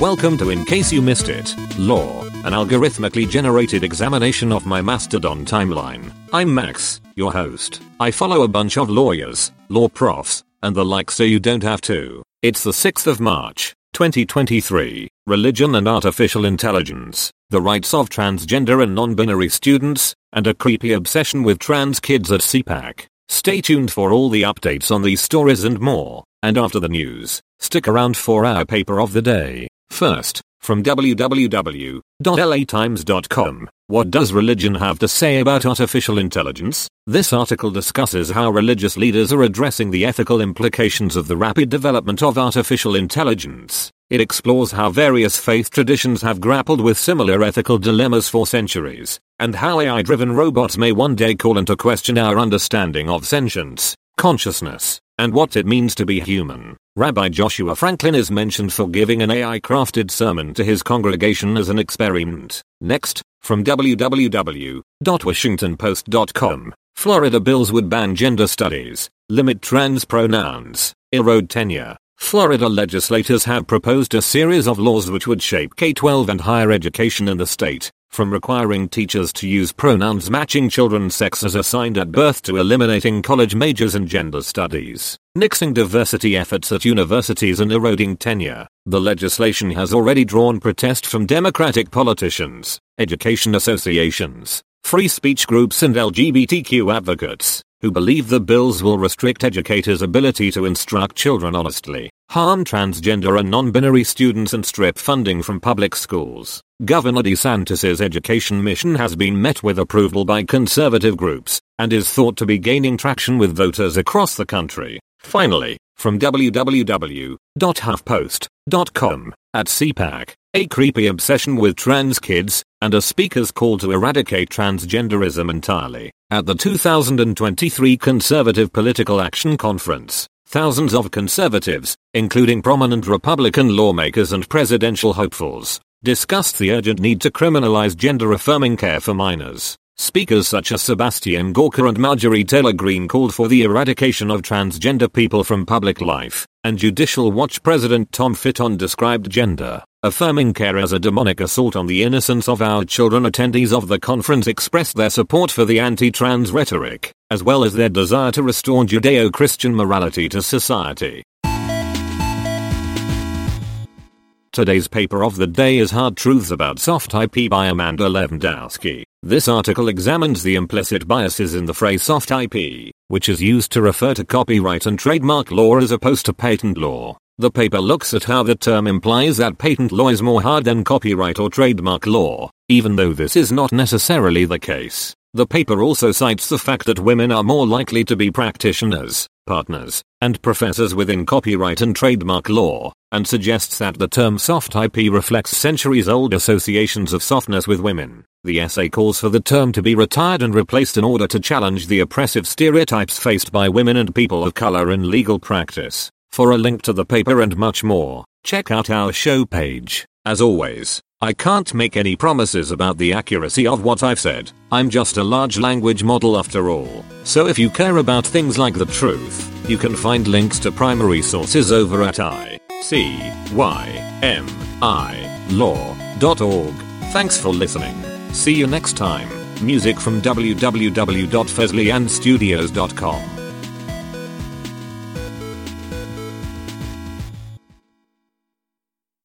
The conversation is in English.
Welcome to In Case You Missed It, Law, an algorithmically generated examination of my Mastodon timeline. I'm Max, your host. I follow a bunch of lawyers, law profs, and the like so you don't have to. It's the 6th of March, 2023. Religion and Artificial Intelligence, the rights of transgender and non-binary students, and a creepy obsession with trans kids at CPAC. Stay tuned for all the updates on these stories and more, and after the news, stick around for our paper of the day. First, from www.latimes.com, what does religion have to say about artificial intelligence? This article discusses how religious leaders are addressing the ethical implications of the rapid development of artificial intelligence. It explores how various faith traditions have grappled with similar ethical dilemmas for centuries, and how AI driven robots may one day call into question our understanding of sentience, consciousness, and what it means to be human. Rabbi Joshua Franklin is mentioned for giving an AI crafted sermon to his congregation as an experiment. Next, from www.washingtonpost.com, Florida bills would ban gender studies, limit trans pronouns, erode tenure. Florida legislators have proposed a series of laws which would shape K 12 and higher education in the state, from requiring teachers to use pronouns matching children's sexes assigned at birth to eliminating college majors and gender studies, nixing diversity efforts at universities and eroding tenure. The legislation has already drawn protest from Democratic politicians, education associations, free speech groups and LGBTQ advocates, who believe the bills will restrict educators' ability to instruct children honestly, harm transgender and non-binary students and strip funding from public schools. Governor DeSantis' education mission has been met with approval by conservative groups, and is thought to be gaining traction with voters across the country. Finally, from www.huffpost.com, at CPAC, a creepy obsession with trans kids, and a speaker's call to eradicate transgenderism entirely. At the 2023 Conservative Political Action Conference, thousands of conservatives, including prominent Republican lawmakers and presidential hopefuls, discussed the urgent need to criminalize gender affirming care for minors. Speakers such as Sebastian Gorka and Marjorie Taylor Greene called for the eradication of transgender people from public life, and Judicial Watch President Tom Fitton described gender affirming care as a demonic assault on the innocence of our children. Attendees of the conference expressed their support for the anti-trans rhetoric, as well as their desire to restore Judeo-Christian morality to society. Today's paper of the day is Hard Truths About Soft IP by Amanda Levendowski. This article examines the implicit biases in the phrase soft IP, which is used to refer to copyright and trademark law as opposed to patent law. The paper looks at how the term implies that patent law is more hard than copyright or trademark law, even though this is not necessarily the case. The paper also cites the fact that women are more likely to be practitioners, partners, and professors within copyright and trademark law, and suggests that the term soft IP reflects centuries old associations of softness with women. The essay calls for the term to be retired and replaced in order to challenge the oppressive stereotypes faced by women and people of color in legal practice. For a link to the paper and much more, check out our show page. As always, I can't make any promises about the accuracy of what I've said. I'm just a large language model after all. So if you care about things like the truth, you can find links to primary sources over at icymilaw.org. Thanks for listening. See you next time. Music from www.fesliyanstudios.com.